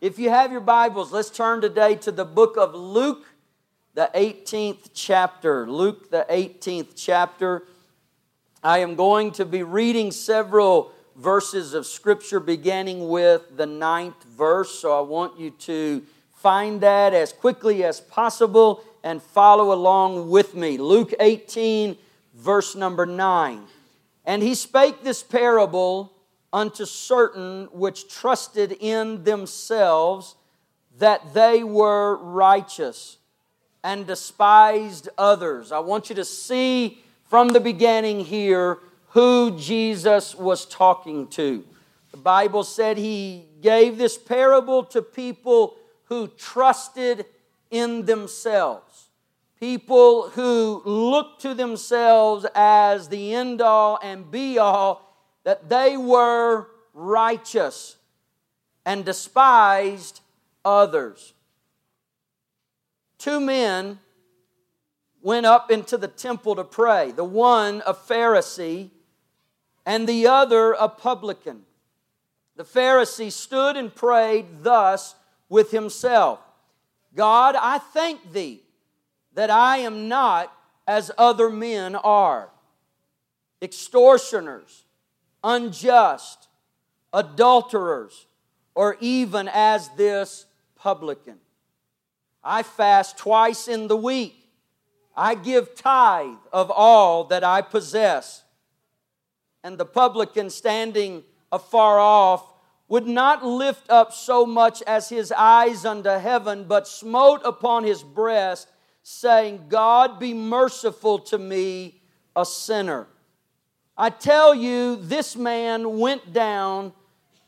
If you have your Bibles, let's turn today to the book of Luke, the 18th chapter. Luke, the 18th chapter. I am going to be reading several verses of Scripture beginning with the ninth verse, so I want you to find that as quickly as possible and follow along with me. Luke 18, verse number 9. And he spake this parable unto certain which trusted in themselves that they were righteous and despised others. I want you to see from the beginning here who Jesus was talking to. The Bible said he gave this parable to people who trusted in themselves, people who looked to themselves as the end all and be all, that they were righteous and despised others. Two men went up into the temple to pray, the one a Pharisee and the other a publican. The Pharisee stood and prayed thus with himself God, I thank thee that I am not as other men are extortioners, unjust, adulterers, or even as this publican. I fast twice in the week. I give tithe of all that I possess. And the publican standing afar off would not lift up so much as his eyes unto heaven, but smote upon his breast, saying, God be merciful to me, a sinner. I tell you, this man went down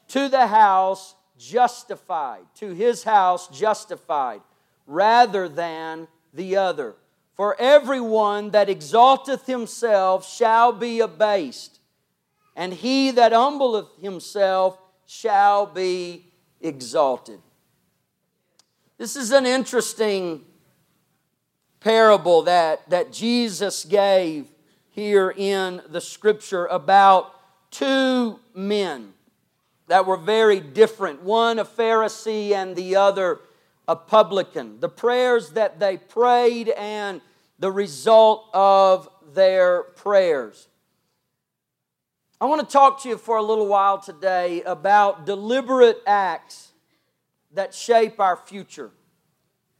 to the house justified, to his house justified, rather than the other. For everyone that exalteth himself shall be abased, and he that humbleth himself shall be exalted. This is an interesting parable that, that Jesus gave here in the scripture about two men that were very different one a Pharisee and the other a publican. The prayers that they prayed and the result of their prayers. I want to talk to you for a little while today about deliberate acts that shape our future.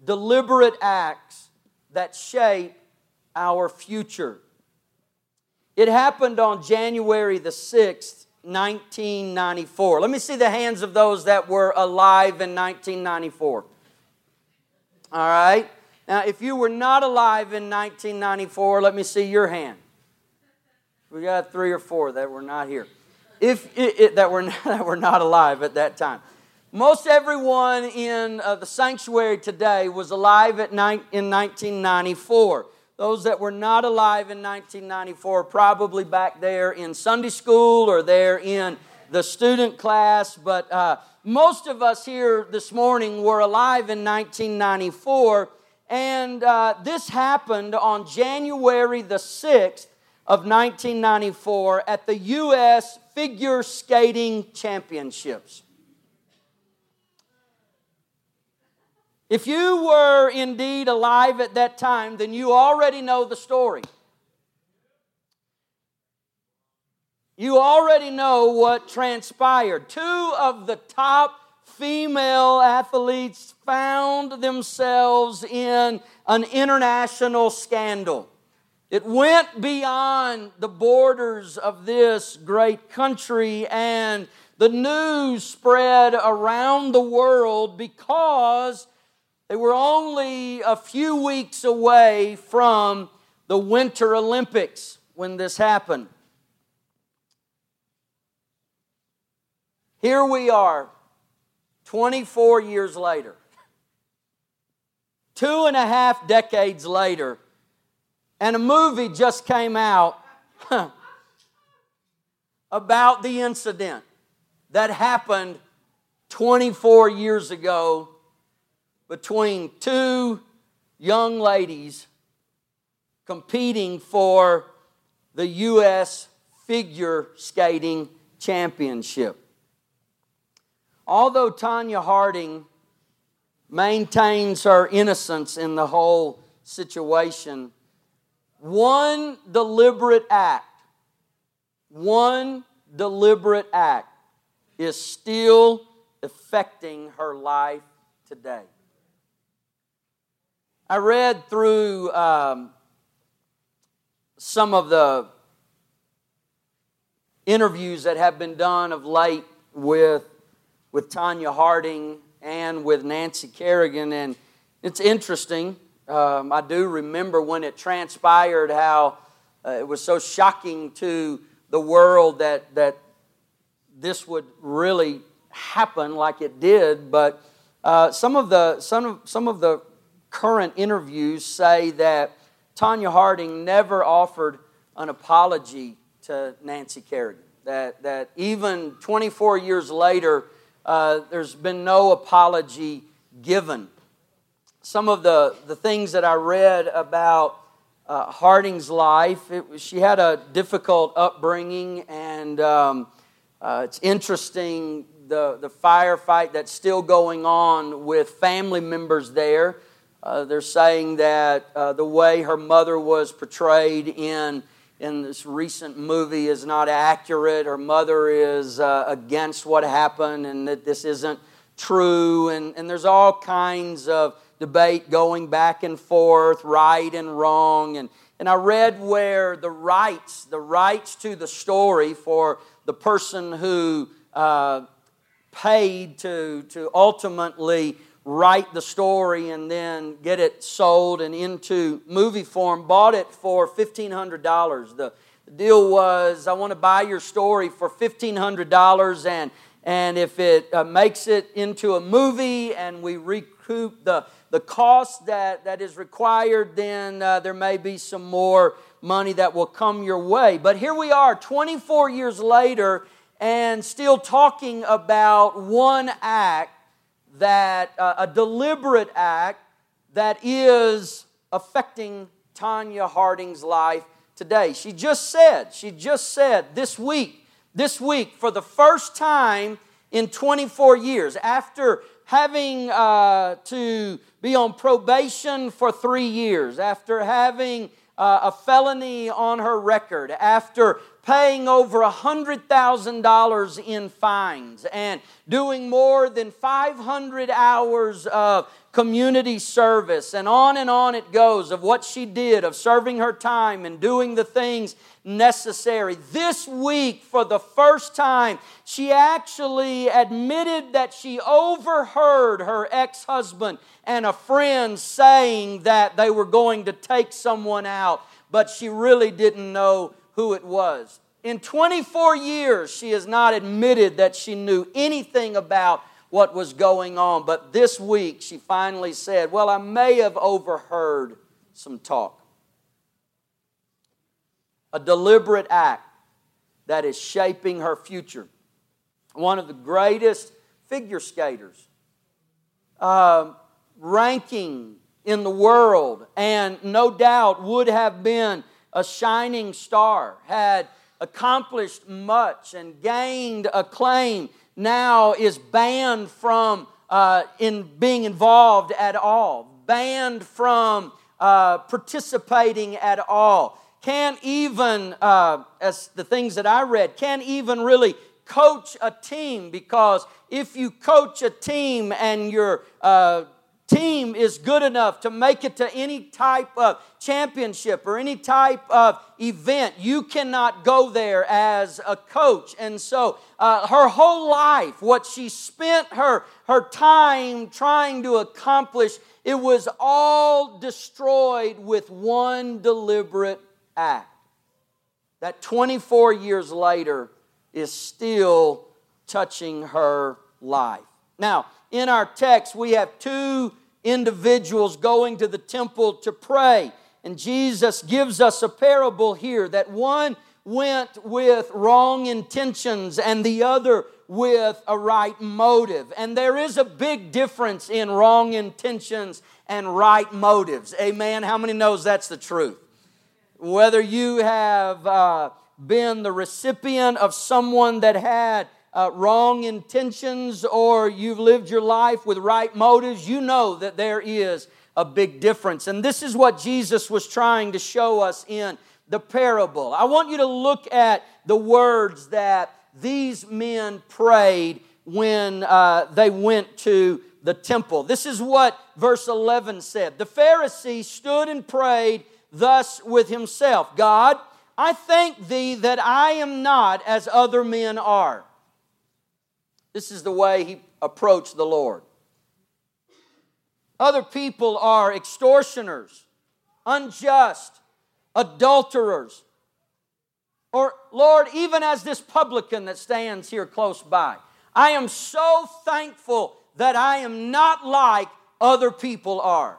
Deliberate acts that shape our future. It happened on January the 6th, 1994. Let me see the hands of those that were alive in 1994. All right? Now, if you were not alive in 1994, let me see your hand. We got three or four that were not here. If it, it, that, were not, that were not alive at that time. Most everyone in uh, the sanctuary today was alive at ni- in 1994. Those that were not alive in 1994 probably back there in Sunday school or there in the student class, but uh, most of us here this morning were alive in 1994, and uh, this happened on January the 6th, of 1994 at the U.S. Figure Skating Championships. If you were indeed alive at that time, then you already know the story. You already know what transpired. Two of the top female athletes found themselves in an international scandal. It went beyond the borders of this great country, and the news spread around the world because they were only a few weeks away from the Winter Olympics when this happened. Here we are, 24 years later, two and a half decades later and a movie just came out about the incident that happened 24 years ago between two young ladies competing for the U.S. Figure Skating Championship. although Tonya Harding maintains her innocence in the whole situation, one deliberate act, one deliberate act is still affecting her life today. I read through um, some of the interviews that have been done of late with, with Tonya Harding and with Nancy Kerrigan, and it's interesting. Um, I do remember when it transpired how uh, it was so shocking to the world that, that this would really happen like it did, but uh, some, of the, some, of, some of the current interviews say that Tonya Harding never offered an apology to Nancy Kerrigan. That, that even 24 years later, uh, there's been no apology given. Some of the, the things that I read about uh, Harding's life, it, she had a difficult upbringing, and um, uh, it's interesting the, the firefight that's still going on with family members there. Uh, they're saying that uh, the way her mother was portrayed in in this recent movie is not accurate. Her mother is uh, against what happened and that this isn't true. And, and there's all kinds of debate going back and forth, right and wrong. And, and I read where the rights, the rights to the story for the person who uh, paid to, to ultimately write the story and then get it sold and into movie form. Bought it for $1,500. The, deal was I want to buy your story for $1,500 and, and if it uh, makes it into a movie and we recoup the, the cost that, that is required, then uh, there may be some more money that will come your way. But here we are, 24 years later, and still talking about one act that uh, a deliberate act that is affecting Tonya Harding's life today. She just said, she just said this week, this week, for the first time in 24 years, after having uh, to be on probation for three years, after having uh, a felony on her record, after paying over $100,000 in fines and doing more than 500 hours of community service, and on and on it goes of what she did, of serving her time and doing the things necessary. This week, for the first time, she actually admitted that she overheard her ex husband and a friend saying that they were going to take someone out, but she really didn't know who it was. In 24 years, she has not admitted that she knew anything about what was going on. But this week, she finally said, Well, I may have overheard some talk. A deliberate act that is shaping her future. One of the greatest figure skaters, uh, ranking in the world, and no doubt would have been a shining star, had accomplished much and gained acclaim, now is banned from uh, in being involved at all, banned from uh, participating at all. Can't even, uh, as the things that I read, can't even really coach a team because if you coach a team and you're uh, team is good enough to make it to any type of championship or any type of event, you cannot go there as a coach. And so, uh, her whole life, what she spent her, her time trying to accomplish, it was all destroyed with one deliberate act. That 24 years later is still touching her life. Now, in our text, we have two individuals going to the temple to pray. And Jesus gives us a parable here that one went with wrong intentions and the other with a right motive. And there is a big difference in wrong intentions and right motives. Amen. How many knows that's the truth? Whether you have uh, been the recipient of someone that had uh, wrong intentions or you've lived your life with right motives, you know that there is a big difference. And this is what Jesus was trying to show us in the parable. I want you to look at the words that these men prayed when uh, they went to the temple. This is what verse 11 said. The Pharisee stood and prayed thus with himself God, I thank thee that I am not as other men are. This is the way he approached the Lord. Other people are extortioners, unjust, adulterers, or, Lord, even as this publican that stands here close by, I am so thankful that I am not like other people are.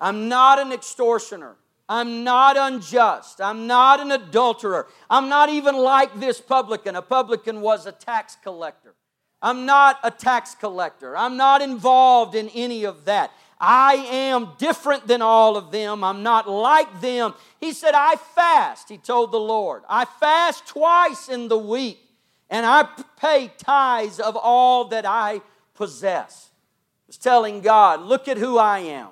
I'm not an extortioner. I'm not unjust. I'm not an adulterer. I'm not even like this publican. A publican was a tax collector. I'm not a tax collector. I'm not involved in any of that. I am different than all of them. I'm not like them. He said, I fast, he told the Lord. I fast twice in the week, and I pay tithes of all that I possess. He was telling God, Look at who I am.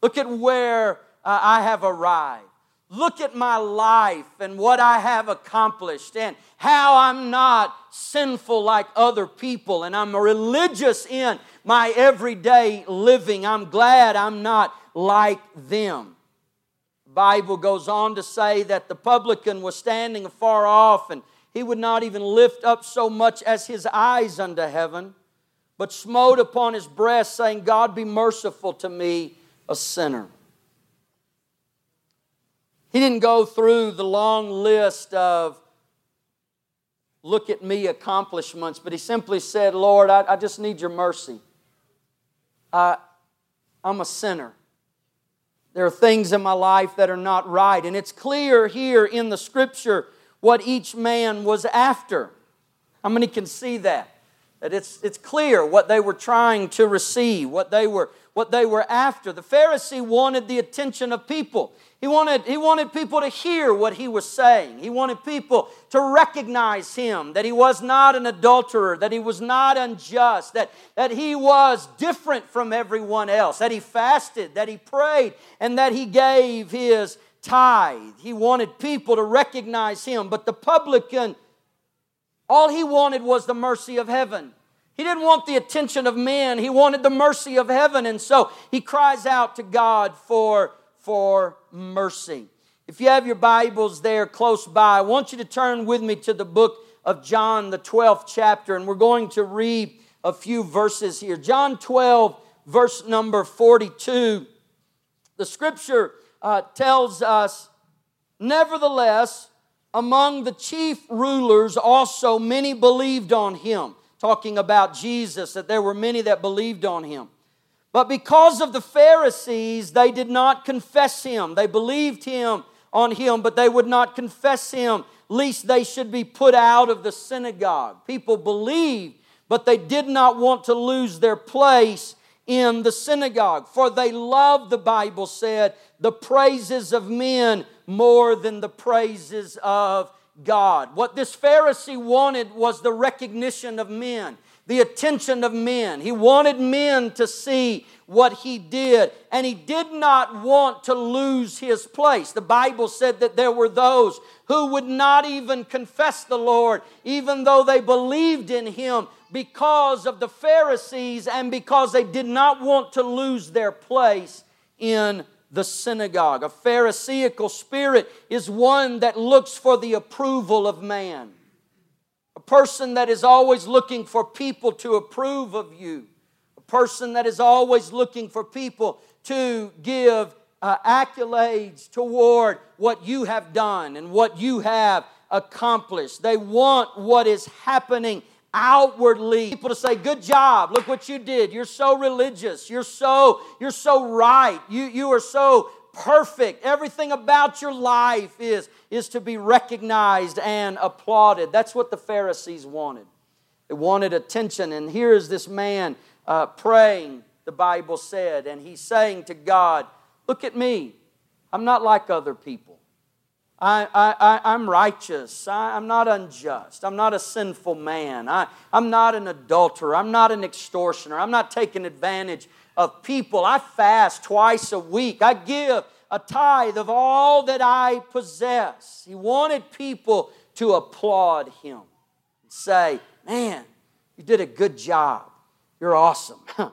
Look at where uh, I have arrived. Look at my life and what I have accomplished and how I'm not sinful like other people and I'm religious in my everyday living. I'm glad I'm not like them. The Bible goes on to say that the publican was standing afar off and he would not even lift up so much as his eyes unto heaven, but smote upon his breast, saying, God be merciful to me, a sinner. He didn't go through the long list of look at me accomplishments, but he simply said, Lord, I, I just need your mercy. I, I'm a sinner. There are things in my life that are not right. And it's clear here in the scripture what each man was after. How many can see that? That it's, it's clear what they were trying to receive, what they were, what they were after. The Pharisee wanted the attention of people. He wanted, he wanted people to hear what he was saying. He wanted people to recognize him, that he was not an adulterer, that he was not unjust, that, that he was different from everyone else, that he fasted, that he prayed, and that he gave his tithe. He wanted people to recognize him. But the publican, all he wanted was the mercy of heaven. He didn't want the attention of men, he wanted the mercy of heaven. And so he cries out to God for for mercy. If you have your Bibles there close by, I want you to turn with me to the book of John, the 12th chapter, and we're going to read a few verses here. John 12, verse number 42. The scripture uh, tells us, Nevertheless, among the chief rulers also many believed on him. Talking about Jesus, that there were many that believed on him. But because of the Pharisees, they did not confess him. They believed him on him, but they would not confess him, lest they should be put out of the synagogue. People believed, but they did not want to lose their place in the synagogue. For they loved, the Bible said, the praises of men more than the praises of God. What this Pharisee wanted was the recognition of men the attention of men. He wanted men to see what he did, and he did not want to lose his place. The Bible said that there were those who would not even confess the Lord, even though they believed in him, because of the Pharisees and because they did not want to lose their place in the synagogue. A Pharisaical spirit is one that looks for the approval of man a person that is always looking for people to approve of you, a person that is always looking for people to give uh, accolades toward what you have done and what you have accomplished. They want what is happening outwardly people to say good job look what you did you're so religious you're so you're so right you you are so perfect. Everything about your life is, is to be recognized and applauded. That's what the Pharisees wanted. They wanted attention. And here is this man uh, praying, the Bible said, and he's saying to God, Look at me. I'm not like other people. I, I, I, am righteous. I, am not unjust. I'm not a sinful man. I, I'm not an adulterer. I'm not an extortioner. I'm not taking advantage of people. I fast twice a week. I give a tithe of all that I possess. He wanted people to applaud him and say, Man, you did a good job. You're awesome.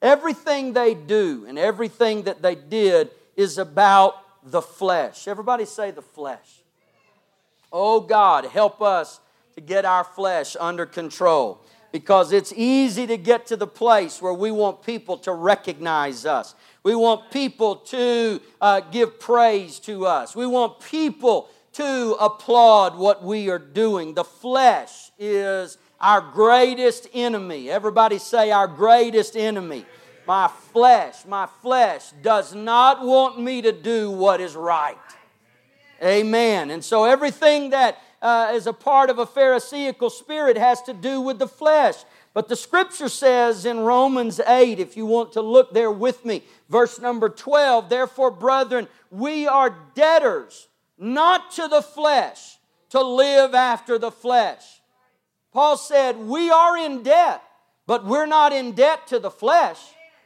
everything they do and everything that they did is about the flesh. Everybody say the flesh. Oh God, help us to get our flesh under control because it's easy to get to the place where we want people to recognize us. We want people to uh, give praise to us. We want people to applaud what we are doing. The flesh is our greatest enemy. Everybody say, our greatest enemy. My flesh, my flesh does not want me to do what is right. Amen. And so everything that uh, is a part of a Pharisaical spirit has to do with the flesh. But the scripture says in Romans 8, if you want to look there with me, verse number 12, therefore, brethren, we are debtors, not to the flesh, to live after the flesh. Paul said, We are in debt, but we're not in debt to the flesh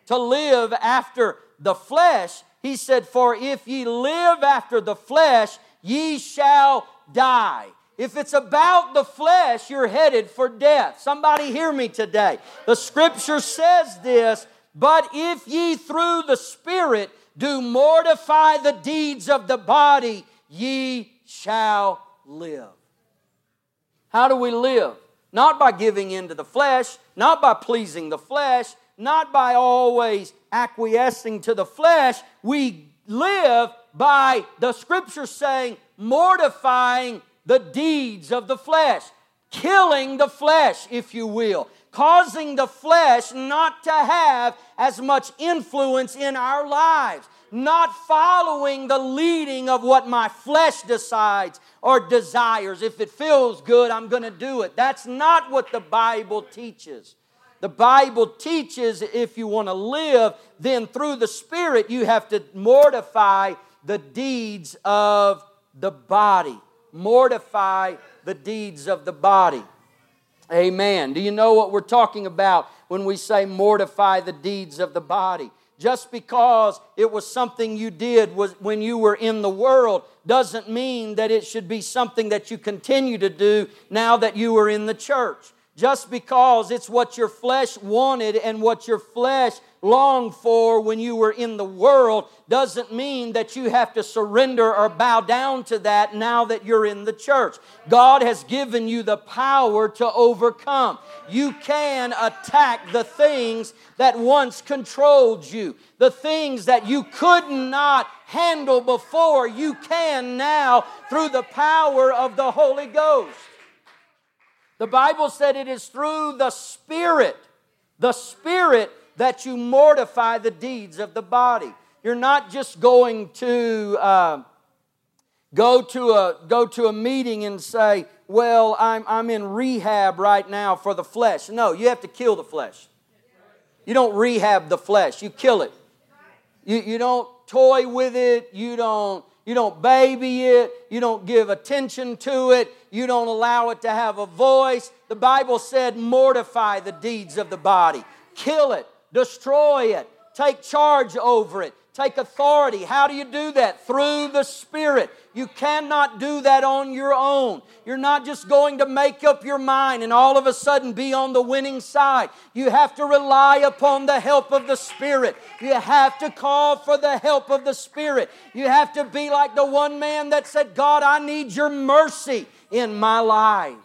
to live after the flesh. He said, For if ye live after the flesh, ye shall die. If it's about the flesh, you're headed for death. Somebody hear me today. The scripture says this, but if ye through the Spirit do mortify the deeds of the body, ye shall live. How do we live? Not by giving in to the flesh, not by pleasing the flesh, not by always acquiescing to the flesh. We live by the scripture saying, mortifying the deeds of the flesh, killing the flesh, if you will, causing the flesh not to have as much influence in our lives, not following the leading of what my flesh decides or desires. If it feels good, I'm going to do it. That's not what the Bible teaches. The Bible teaches if you want to live, then through the Spirit, you have to mortify the deeds of the body. Mortify the deeds of the body. Amen. Do you know what we're talking about when we say mortify the deeds of the body? Just because it was something you did was when you were in the world doesn't mean that it should be something that you continue to do now that you are in the church. Just because it's what your flesh wanted and what your flesh longed for when you were in the world doesn't mean that you have to surrender or bow down to that now that you're in the church. God has given you the power to overcome. You can attack the things that once controlled you, the things that you could not handle before, you can now through the power of the Holy Ghost. The Bible said it is through the Spirit, the Spirit, that you mortify the deeds of the body. You're not just going to uh, go to a go to a meeting and say, "Well, I'm I'm in rehab right now for the flesh." No, you have to kill the flesh. You don't rehab the flesh; you kill it. You you don't toy with it. You don't you don't baby it. You don't give attention to it. You don't allow it to have a voice. The Bible said, mortify the deeds of the body, kill it, destroy it, take charge over it, take authority. How do you do that? Through the Spirit. You cannot do that on your own. You're not just going to make up your mind and all of a sudden be on the winning side. You have to rely upon the help of the Spirit. You have to call for the help of the Spirit. You have to be like the one man that said, God, I need your mercy in my life.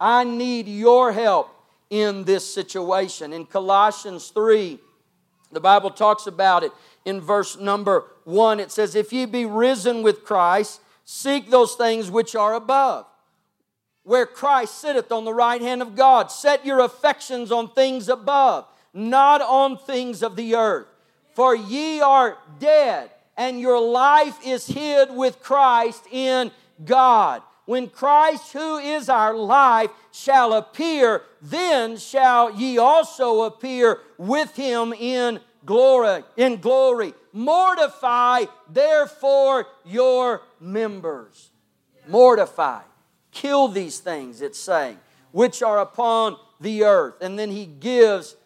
I need your help in this situation. In Colossians 3, the Bible talks about it in verse number one, it says, If ye be risen with Christ, seek those things which are above, where Christ sitteth on the right hand of God. Set your affections on things above, not on things of the earth. For ye are dead, and your life is hid with Christ in God. When Christ, who is our life, shall appear, then shall ye also appear with him in glory in glory. Mortify therefore your members. Mortify. Kill these things, it's saying, which are upon the earth. And then he gives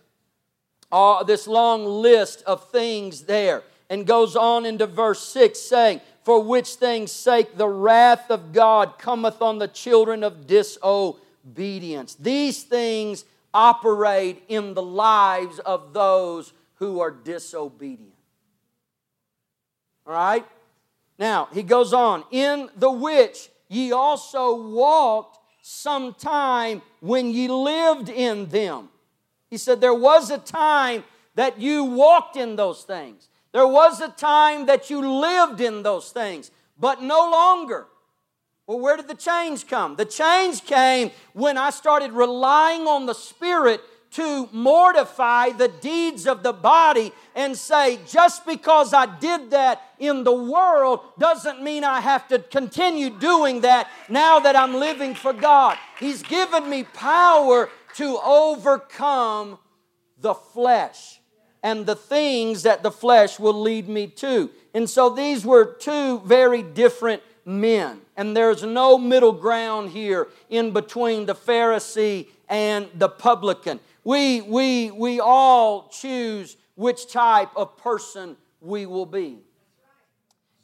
uh, this long list of things there and goes on into verse 6 saying, For which things sake the wrath of God cometh on the children of disobedience. These things operate in the lives of those who are disobedient. All right? Now, he goes on, in the which ye also walked some time when ye lived in them. He said, There was a time that you walked in those things. There was a time that you lived in those things, but no longer. Well, where did the change come? The change came when I started relying on the Spirit to mortify the deeds of the body and say, just because I did that in the world doesn't mean I have to continue doing that now that I'm living for God. He's given me power to overcome the flesh and the things that the flesh will lead me to. And so these were two very different men. And there's no middle ground here in between the Pharisee and the publican. We, we, we all choose which type of person we will be.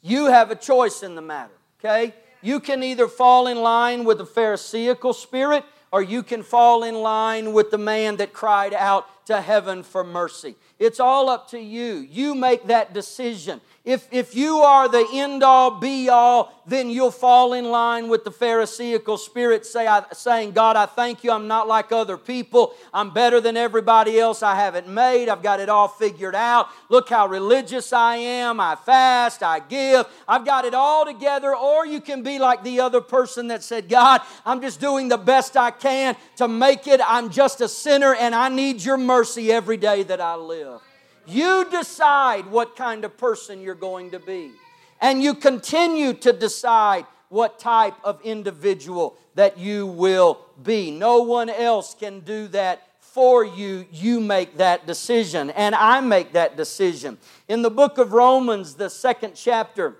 You have a choice in the matter, okay? You can either fall in line with the Pharisaical spirit or you can fall in line with the man that cried out to heaven for mercy. It's all up to you. You make that decision. If, if you are the end all be all, then you'll fall in line with the Pharisaical spirit say, I, saying, God, I thank you. I'm not like other people. I'm better than everybody else. I have it made. I've got it all figured out. Look how religious I am. I fast. I give. I've got it all together. Or you can be like the other person that said, God, I'm just doing the best I can to make it. I'm just a sinner and I need your mercy every day that I live. You decide what kind of person you're going to be. And you continue to decide what type of individual that you will be. No one else can do that for you. You make that decision, and I make that decision. In the book of Romans, the second chapter,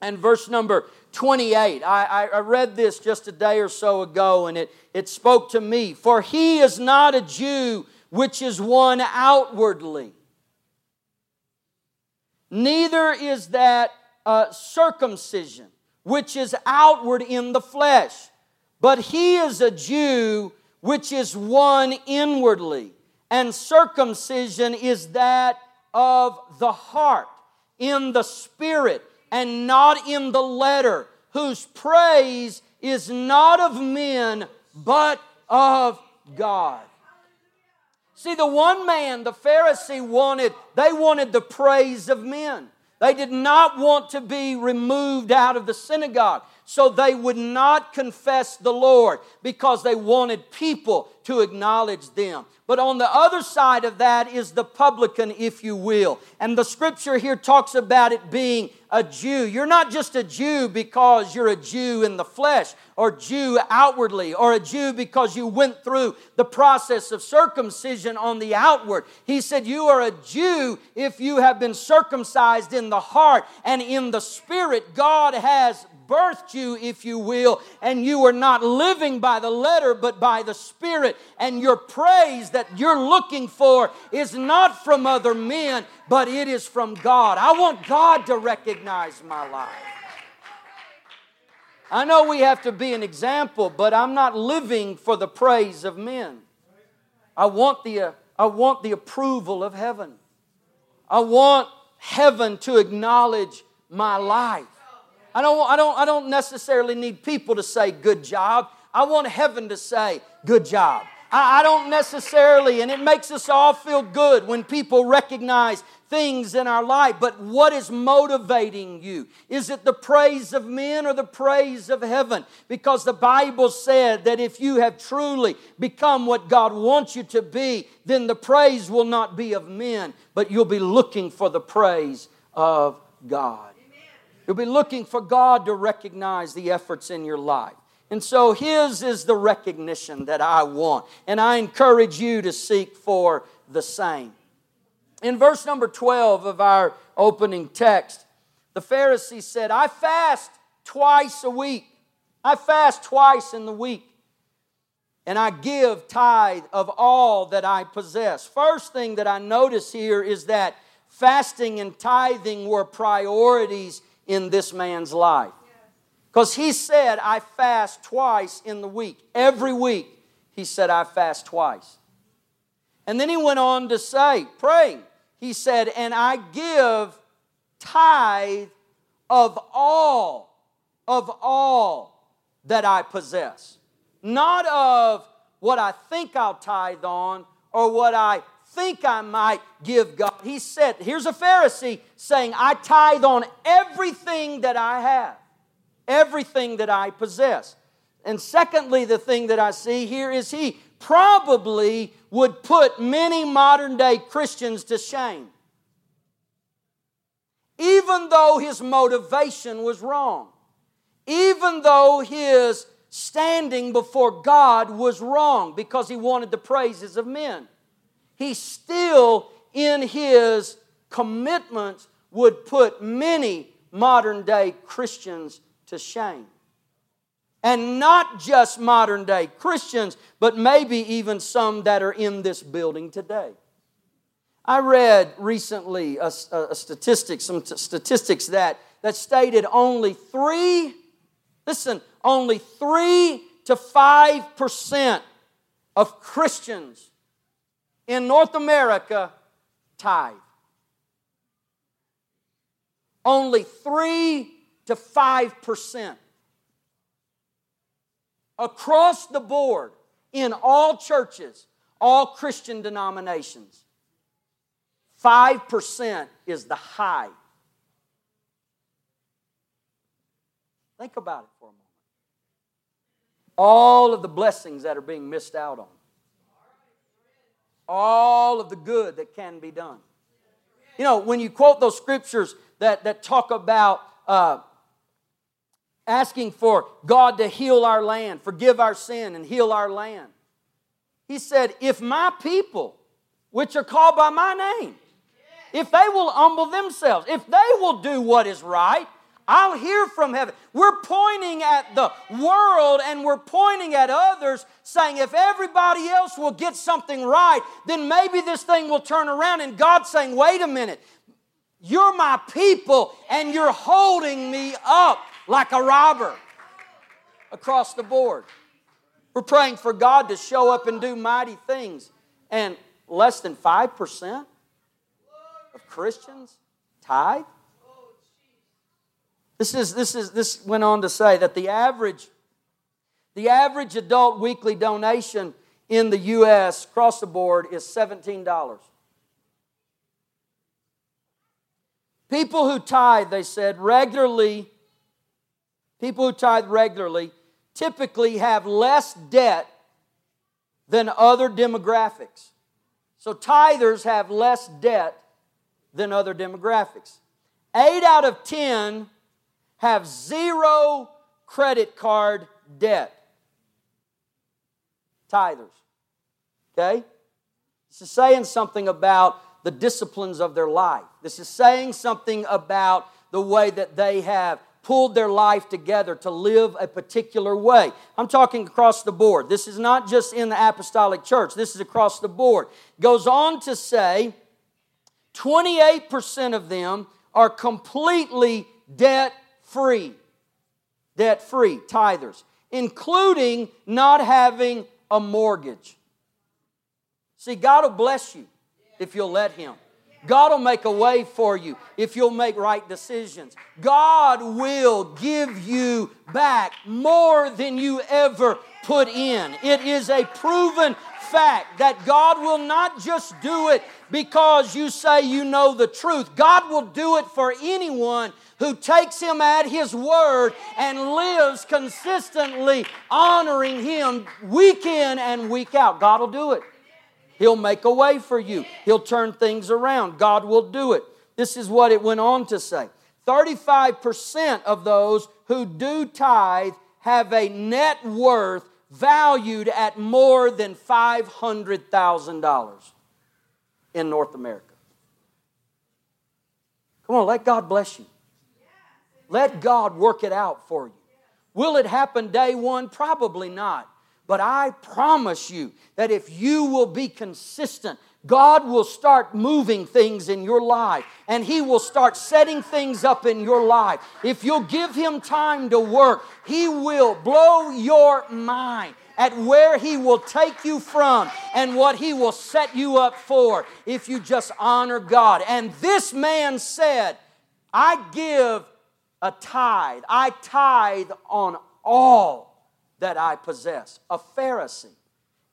and verse number 28, I, I read this just a day or so ago, and it, it spoke to me. For he is not a Jew which is one outwardly Neither is that uh, circumcision, which is outward in the flesh, but he is a Jew which is one inwardly. And circumcision is that of the heart, in the spirit, and not in the letter, whose praise is not of men, but of God. See, the one man, the Pharisee, wanted, they wanted the praise of men. They did not want to be removed out of the synagogue. So they would not confess the Lord because they wanted people to acknowledge them. But on the other side of that is the publican, if you will. And the scripture here talks about it being a Jew. You're not just a Jew because you're a Jew in the flesh, or Jew outwardly, or a Jew because you went through the process of circumcision on the outward. He said, You are a Jew if you have been circumcised in the heart and in the spirit. God has birthed you, if you will, and you are not living by the letter but by the Spirit. And your praise that you're looking for is not from other men, but it is from God. I want God to recognize my life. I know we have to be an example, but I'm not living for the praise of men. I want the, uh, I want the approval of heaven. I want heaven to acknowledge my life. I don't, I, don't, I don't necessarily need people to say good job. I want heaven to say good job. I, I don't necessarily, and it makes us all feel good when people recognize things in our life, but what is motivating you? Is it the praise of men or the praise of heaven? Because the Bible said that if you have truly become what God wants you to be, then the praise will not be of men, but you'll be looking for the praise of God. You'll be looking for God to recognize the efforts in your life. And so His is the recognition that I want. And I encourage you to seek for the same. In verse number 12 of our opening text, the Pharisee said, I fast twice a week. I fast twice in the week. And I give tithe of all that I possess. First thing that I notice here is that fasting and tithing were priorities in this man's life. Because he said, I fast twice in the week. Every week, he said, I fast twice. And then he went on to say, praying, he said, and I give tithe of all, of all that I possess. Not of what I think I'll tithe on or what I think I might give God. He said, here's a Pharisee saying, I tithe on everything that I have, everything that I possess. And secondly, the thing that I see here is he probably would put many modern day Christians to shame. Even though his motivation was wrong, even though his standing before God was wrong because he wanted the praises of men, he still, in his commitments, would put many modern day Christians to shame. And not just modern day Christians, but maybe even some that are in this building today. I read recently a, a statistic, some t- statistics that, that stated only three, listen, only three to five percent of Christians in North America tithe. Only three to five percent across the board in all churches, all Christian denominations. 5% is the high. Think about it for a moment. All of the blessings that are being missed out on, all of the good that can be done. You know, when you quote those scriptures that, that talk about uh, asking for God to heal our land, forgive our sin, and heal our land. He said, If my people, which are called by my name, if they will humble themselves, if they will do what is right, I'll hear from heaven. We're pointing at the world and we're pointing at others, saying if everybody else will get something right, then maybe this thing will turn around. And God's saying, wait a minute, you're my people and you're holding me up like a robber across the board. We're praying for God to show up and do mighty things. And less than 5% of Christians tithe? This is this is this went on to say that the average the average adult weekly donation in the US across the board is $17. People who tithe, they said, regularly people who tithe regularly typically have less debt than other demographics. So tithers have less debt than other demographics. Eight out of 10 have zero credit card debt. Tithers. Okay? This is saying something about the disciplines of their life. This is saying something about the way that they have pulled their life together to live a particular way. I'm talking across the board. This is not just in the apostolic church, this is across the board. Goes on to say 28% of them are completely debt free. Debt free, tithers, including not having a mortgage. See, God will bless you if you'll let Him. God will make a way for you if you'll make right decisions. God will give you back more than you ever put in. It is a proven fact that God will not just do it because you say you know the truth. God will do it for anyone who takes Him at His word and lives consistently honoring Him week in and week out. God will do it. He'll make a way for you. He'll turn things around. God will do it. This is what it went on to say 35% of those who do tithe have a net worth valued at more than $500,000 in North America. Come on, let God bless you. Let God work it out for you. Will it happen day one? Probably not. But I promise you that if you will be consistent, God will start moving things in your life and He will start setting things up in your life. If you'll give Him time to work, He will blow your mind at where He will take you from and what He will set you up for if you just honor God. And this man said, I give a tithe, I tithe on all that I possess. A Pharisee.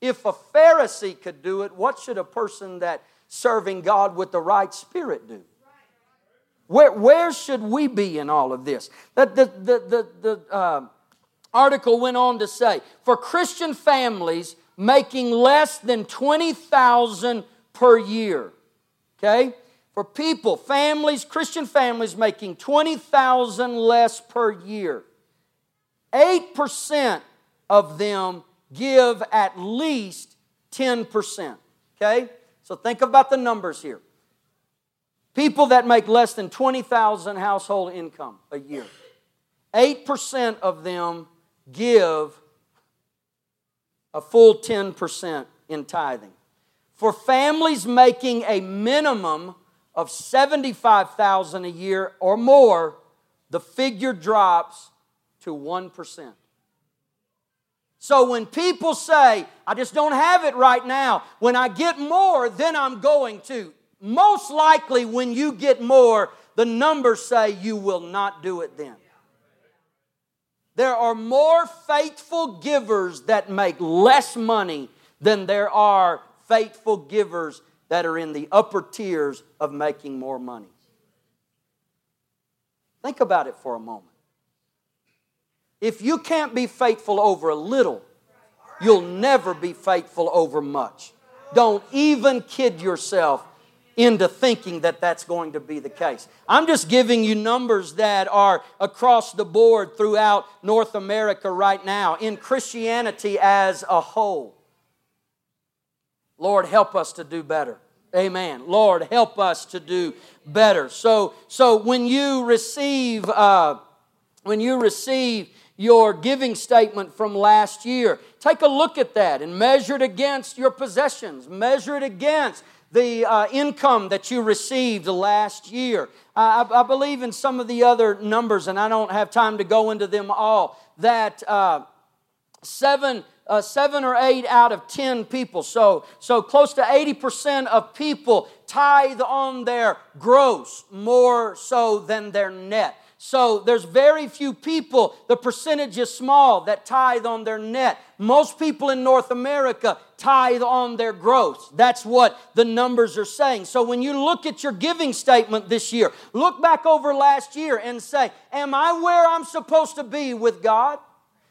If a Pharisee could do it, what should a person that serving God with the right spirit do? Where, where should we be in all of this? The, the, the, the, the uh, article went on to say for Christian families making less than 20,000 per year, okay? For people, families, Christian families making 20,000 less per year, 8% of them give at least 10%. Okay? So think about the numbers here. People that make less than 20,000 household income a year. 8% of them give a full 10% in tithing. For families making a minimum of 75,000 a year or more, the figure drops to 1%. So when people say, I just don't have it right now, when I get more, then I'm going to. Most likely, when you get more, the numbers say you will not do it then. There are more faithful givers that make less money than there are faithful givers that are in the upper tiers of making more money. Think about it for a moment. If you can't be faithful over a little, you'll never be faithful over much. Don't even kid yourself into thinking that that's going to be the case. I'm just giving you numbers that are across the board throughout North America right now in Christianity as a whole. Lord, help us to do better. Amen. Lord, help us to do better. So, so when you receive, uh, when you receive your giving statement from last year. Take a look at that and measure it against your possessions, measure it against the uh, income that you received last year. I, I, believe in some of the other numbers, and I don't have time to go into them all, that uh, seven. Uh, seven or eight out of ten people, so so close to eighty percent of people tithe on their gross more so than their net. So there's very few people, the percentage is small, that tithe on their net. Most people in North America tithe on their gross. That's what the numbers are saying. So when you look at your giving statement this year, look back over last year and say, Am I where I'm supposed to be with God?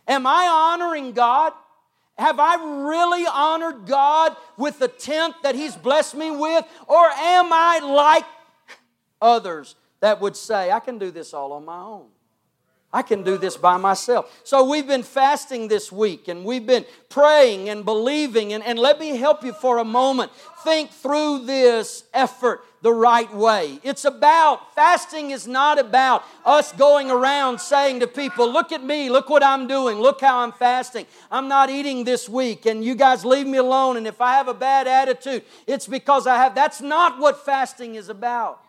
Am I honoring God? Have I really honored God with the tenth that He's blessed me with? Or am I like others that would say, I can do this all on my own. I can do this by myself. So we've been fasting this week and we've been praying and believing. And, and let me help you for a moment. Think through this effort the right way. It's about, fasting is not about us going around saying to people, look at me, look what I'm doing, look how I'm fasting. I'm not eating this week and you guys leave me alone. And if I have a bad attitude, it's because I have. That's not what fasting is about.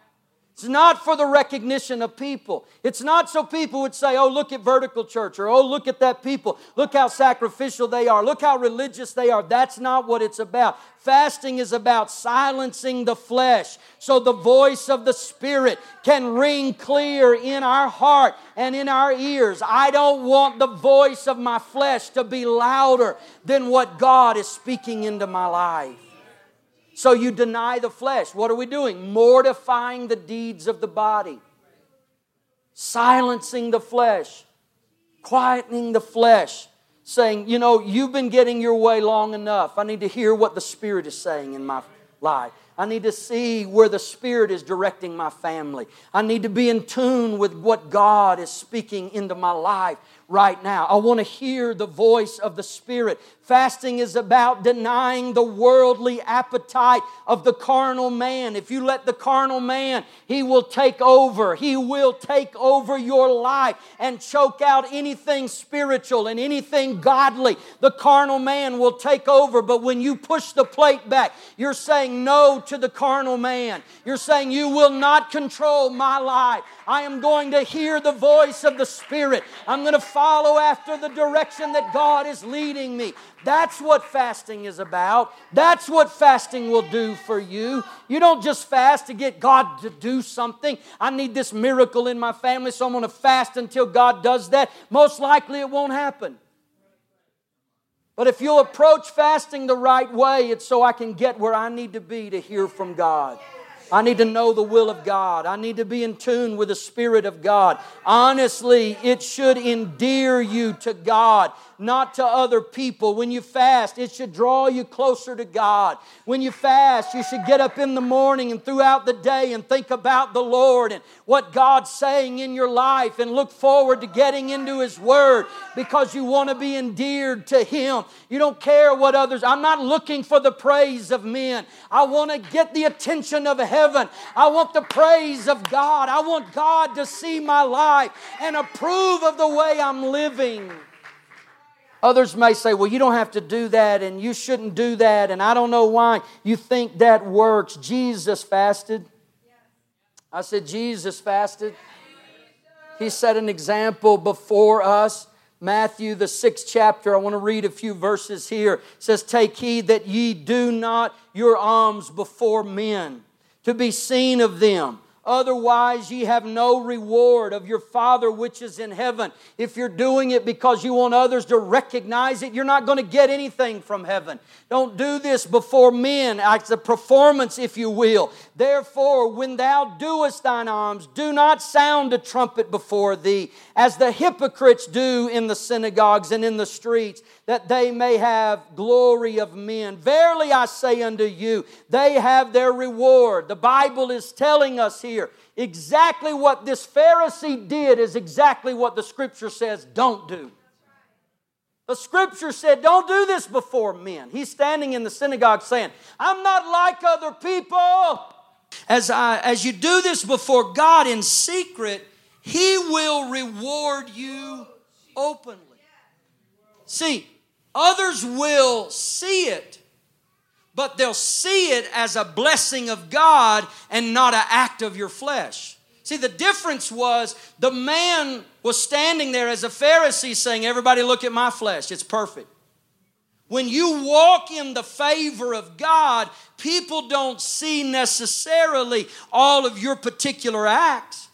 It's not for the recognition of people. It's not so people would say, oh, look at vertical church, or oh, look at that people. Look how sacrificial they are. Look how religious they are. That's not what it's about. Fasting is about silencing the flesh so the voice of the Spirit can ring clear in our heart and in our ears. I don't want the voice of my flesh to be louder than what God is speaking into my life. So you deny the flesh. What are we doing? Mortifying the deeds of the body, silencing the flesh, quietening the flesh, saying, You know, you've been getting your way long enough. I need to hear what the Spirit is saying in my life. I need to see where the Spirit is directing my family. I need to be in tune with what God is speaking into my life right now. I want to hear the voice of the Spirit. Fasting is about denying the worldly appetite of the carnal man. If you let the carnal man, he will take over. He will take over your life and choke out anything spiritual and anything godly. The carnal man will take over. But when you push the plate back, you're saying no to the carnal man. You're saying, You will not control my life. I am going to hear the voice of the Spirit. I'm going to follow after the direction that God is leading me. That's what fasting is about. That's what fasting will do for you. You don't just fast to get God to do something. I need this miracle in my family, so I'm going to fast until God does that. Most likely it won't happen. But if you'll approach fasting the right way, it's so I can get where I need to be to hear from God. I need to know the will of God. I need to be in tune with the Spirit of God. Honestly, it should endear you to God not to other people. When you fast, it should draw you closer to God. When you fast, you should get up in the morning and throughout the day and think about the Lord and what God's saying in your life and look forward to getting into His Word because you want to be endeared to Him. You don't care what others, I'm not looking for the praise of men. I want to get the attention of heaven. I want the praise of God. I want God to see my life and approve of the way I'm living. Others may say, well, you don't have to do that and you shouldn't do that, and I don't know why you think that works. Jesus fasted. I said, Jesus fasted. He set an example before us. Matthew, the sixth chapter, I want to read a few verses here. It says, Take heed that ye do not your alms before men, to be seen of them. Otherwise, ye have no reward of your Father which is in heaven. If you're doing it because you want others to recognize it, you're not going to get anything from heaven. Don't do this before men, it's a performance, if you will. Therefore, when thou doest thine alms, do not sound a trumpet before thee, as the hypocrites do in the synagogues and in the streets, that they may have glory of men. Verily I say unto you, they have their reward. The Bible is telling us here exactly what this Pharisee did, is exactly what the Scripture says don't do. The scripture said, Don't do this before men. He's standing in the synagogue saying, I'm not like other people. As, I, as you do this before God in secret, He will reward you openly. See, others will see it, but they'll see it as a blessing of God and not an act of your flesh. See, the difference was the man was standing there as a Pharisee saying, Everybody look at my flesh, it's perfect. When you walk in the favor of God, people don't see necessarily all of your particular acts,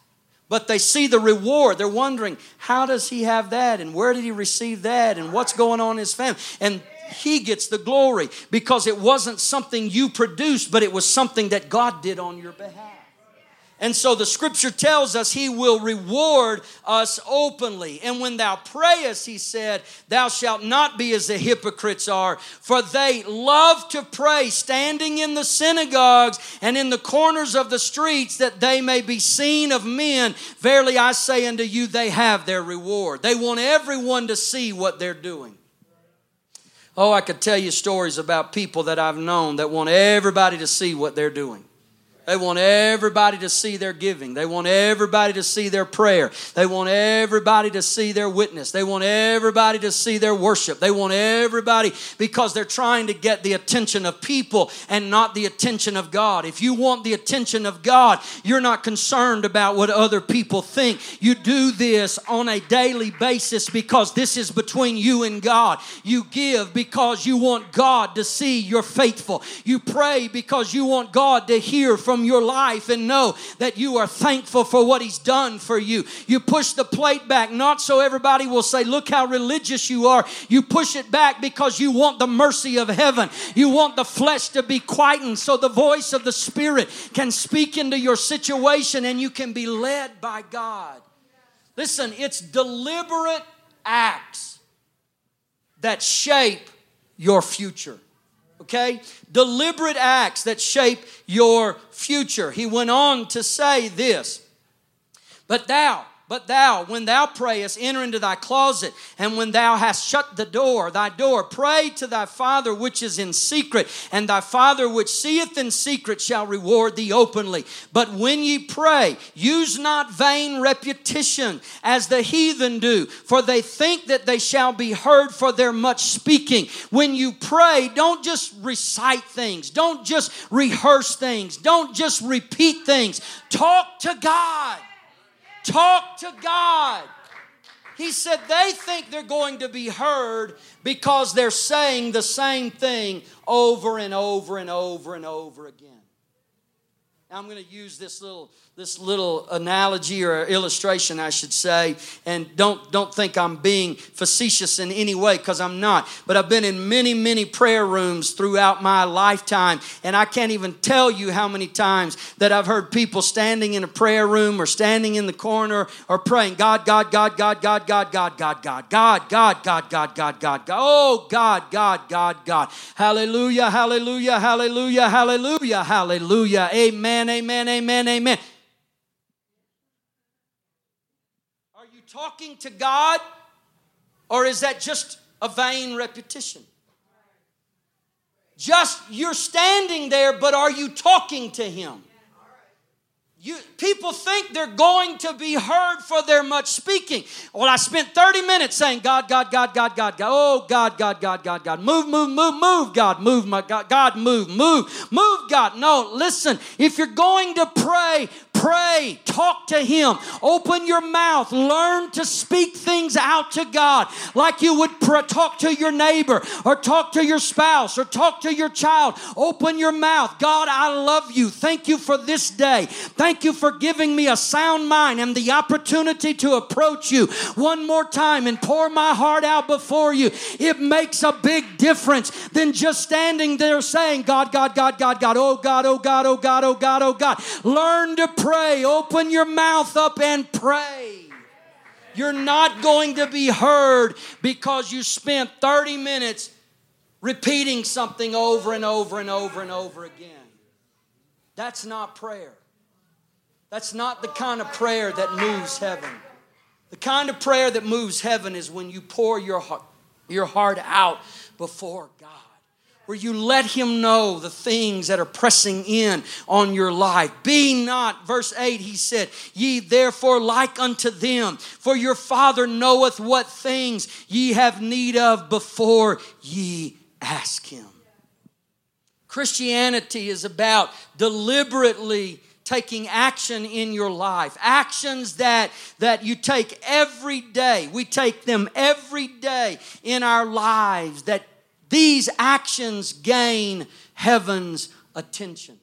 but they see the reward. They're wondering, how does he have that? And where did he receive that? And what's going on in his family? And he gets the glory because it wasn't something you produced, but it was something that God did on your behalf. And so the scripture tells us he will reward us openly. And when thou prayest, he said, thou shalt not be as the hypocrites are, for they love to pray standing in the synagogues and in the corners of the streets that they may be seen of men. Verily I say unto you, they have their reward. They want everyone to see what they're doing. Oh, I could tell you stories about people that I've known that want everybody to see what they're doing. They want everybody to see their giving. They want everybody to see their prayer. They want everybody to see their witness. They want everybody to see their worship. They want everybody because they're trying to get the attention of people and not the attention of God. If you want the attention of God, you're not concerned about what other people think. You do this on a daily basis because this is between you and God. You give because you want God to see you're faithful. You pray because you want God to hear from from your life and know that you are thankful for what He's done for you. You push the plate back, not so everybody will say, Look how religious you are. You push it back because you want the mercy of heaven. You want the flesh to be quietened so the voice of the Spirit can speak into your situation and you can be led by God. Listen, it's deliberate acts that shape your future okay? Deliberate acts that shape your future. He went on to say this But thou, but thou, when thou prayest, enter into thy closet, and when thou hast shut the door, thy door, pray to thy Father which is in secret, and thy Father which seeth in secret shall reward thee openly. But when ye pray, use not vain repetition as the heathen do, for they think that they shall be heard for their much speaking. When you pray, don't just recite things, don't just rehearse things, don't just repeat things. Talk to God. Talk to God. He said they think they're going to be heard because they're saying the same thing over and over and over and over again. I'm going to use this little this little analogy or illustration I should say and don't don't think I'm being facetious in any way cuz I'm not but I've been in many many prayer rooms throughout my lifetime and I can't even tell you how many times that I've heard people standing in a prayer room or standing in the corner or praying God God God God God God God God God God God God God God God God oh God God God God hallelujah hallelujah hallelujah hallelujah hallelujah amen amen amen amen amen. Are you talking to God or is that just a vain repetition? Just you're standing there, but are you talking to Him? You, people think they're going to be heard for their much speaking. Well, I spent 30 minutes saying, God, God, God, God, God, God. Oh, God, God, God, God, God. Move, move, move, move, God. Move, my God. God, move, move, move, God. No, listen. If you're going to pray, Pray, talk to Him, open your mouth, learn to speak things out to God like you would pr- talk to your neighbor or talk to your spouse or talk to your child. Open your mouth. God, I love you. Thank you for this day. Thank you for giving me a sound mind and the opportunity to approach you one more time and pour my heart out before you. It makes a big difference than just standing there saying, God, God, God, God, God, oh God, oh God, oh God, oh God, oh God. Learn to pray pray. Open your mouth up and pray. You're not going to be heard because you spent 30 minutes repeating something over and over and over and over again. That's not prayer. That's not the kind of prayer that moves heaven. The kind of prayer that moves heaven is when you pour your heart, your heart out before God where you let him know the things that are pressing in on your life. Be not, verse 8, he said, Ye therefore like unto them, for your Father knoweth what things ye have need of before ye ask him. Christianity is about deliberately taking action in your life actions that that you take every day we take them every day in our lives that these actions gain heaven's attention.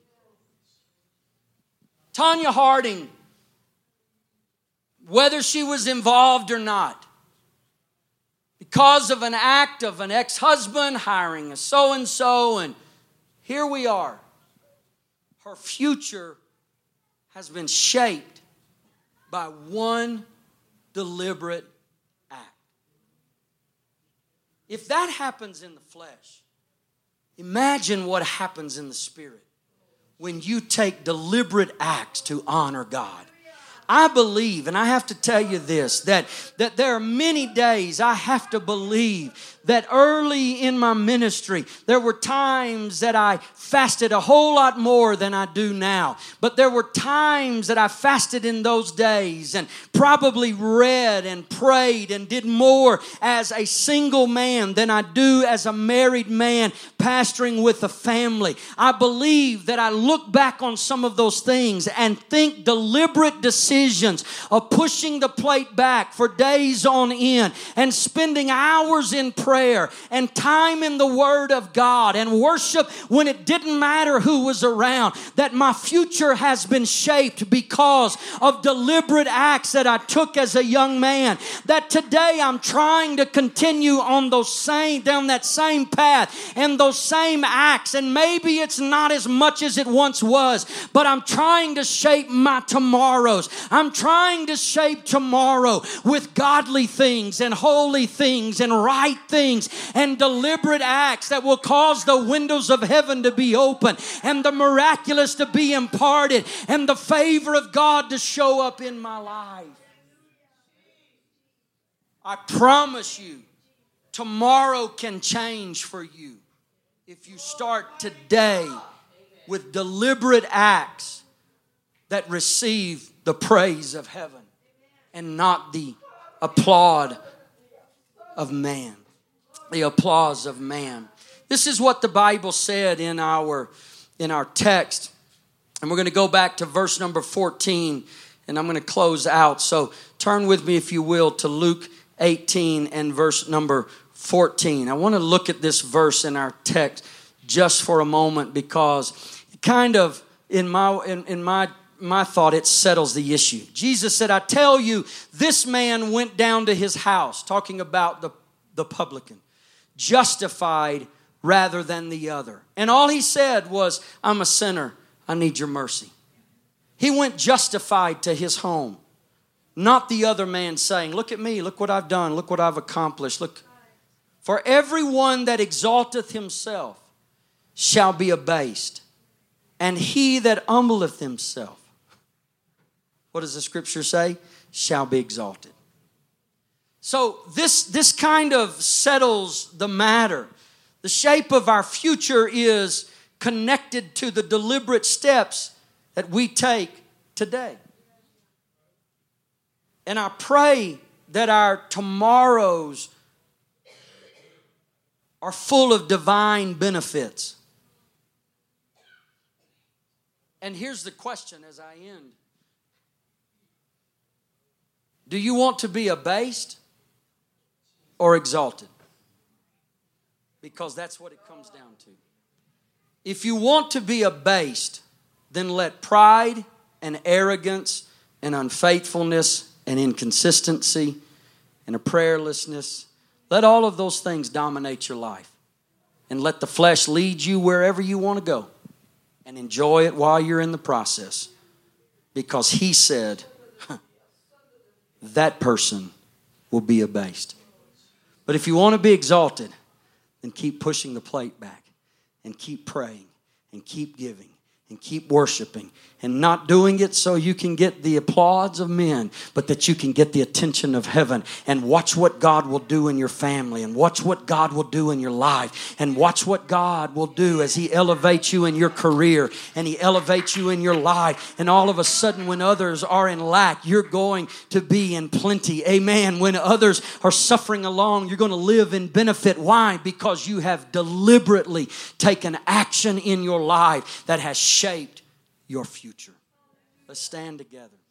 Tonya Harding, whether she was involved or not, because of an act of an ex husband hiring a so and so, and here we are. Her future has been shaped by one deliberate act. if that happens in the flesh, imagine what happens in the spirit when you take deliberate acts to honor God. I believe, and I have to tell you this, that, that there are many days I have to believe that early in my ministry, there were times that I fasted a whole lot more than I do now. But there were times that I fasted in those days and probably read and prayed and did more as a single man than I do as a married man pastoring with a family. I believe that I look back on some of those things and think deliberate decisions of pushing the plate back for days on end and spending hours in prayer prayer and time in the Word of God and worship when it didn't matter who was around. That my future has been shaped because of deliberate acts that I took as a young man. That today I'm trying to continue on those same, down that same path and those same acts. And maybe it's not as much as it once was, but I'm trying to shape my tomorrows. I'm trying to shape tomorrow with godly things and holy things and right things and deliberate acts that will cause the windows of heaven to be open and the miraculous to be imparted and the favor of God to show up in my life. I promise you, tomorrow can change for you if you start today with deliberate acts that receive the praise of heaven and not the applaud of man. The applause of man. This is what the Bible said in our in our text. And we're going to go back to verse number 14 and I'm going to close out. So turn with me if you will to Luke 18 and verse number 14. I want to look at this verse in our text just for a moment because it kind of in my in, in my my thought it settles the issue. Jesus said, I tell you, this man went down to his house, talking about the, the publican, justified rather than the other. And all he said was, I'm a sinner, I need your mercy. He went justified to his home, not the other man saying, Look at me, look what I've done, look what I've accomplished. Look, for everyone that exalteth himself shall be abased, and he that humbleth himself what does the scripture say? Shall be exalted. So this, this kind of settles the matter. The shape of our future is connected to the deliberate steps that we take today. And I pray that our tomorrows are full of divine benefits. And here's the question as I end do you want to be abased or exalted? Because that's what it comes down to. If you want to be abased, then let pride and arrogance and unfaithfulness and inconsistency and a prayerlessness, let all of those things dominate your life. And let the flesh lead you wherever you want to go. And enjoy it while you're in the process. Because he said, that person will be abased. But if you want to be exalted, then keep pushing the plate back and keep praying and keep giving and keep worshiping and not doing it so you can get the applause of men, but that you can get the attention of heaven and watch what God will do in your family and watch what God will do in your life and watch what God will do as He elevates you in your career and He elevates you in your life. And all of a sudden, when others are in lack, you're going to be in plenty. Amen. When others are suffering along, you're going to live in benefit. Why? Because you have deliberately taken action in your life that has shaped your future. Let's stand together.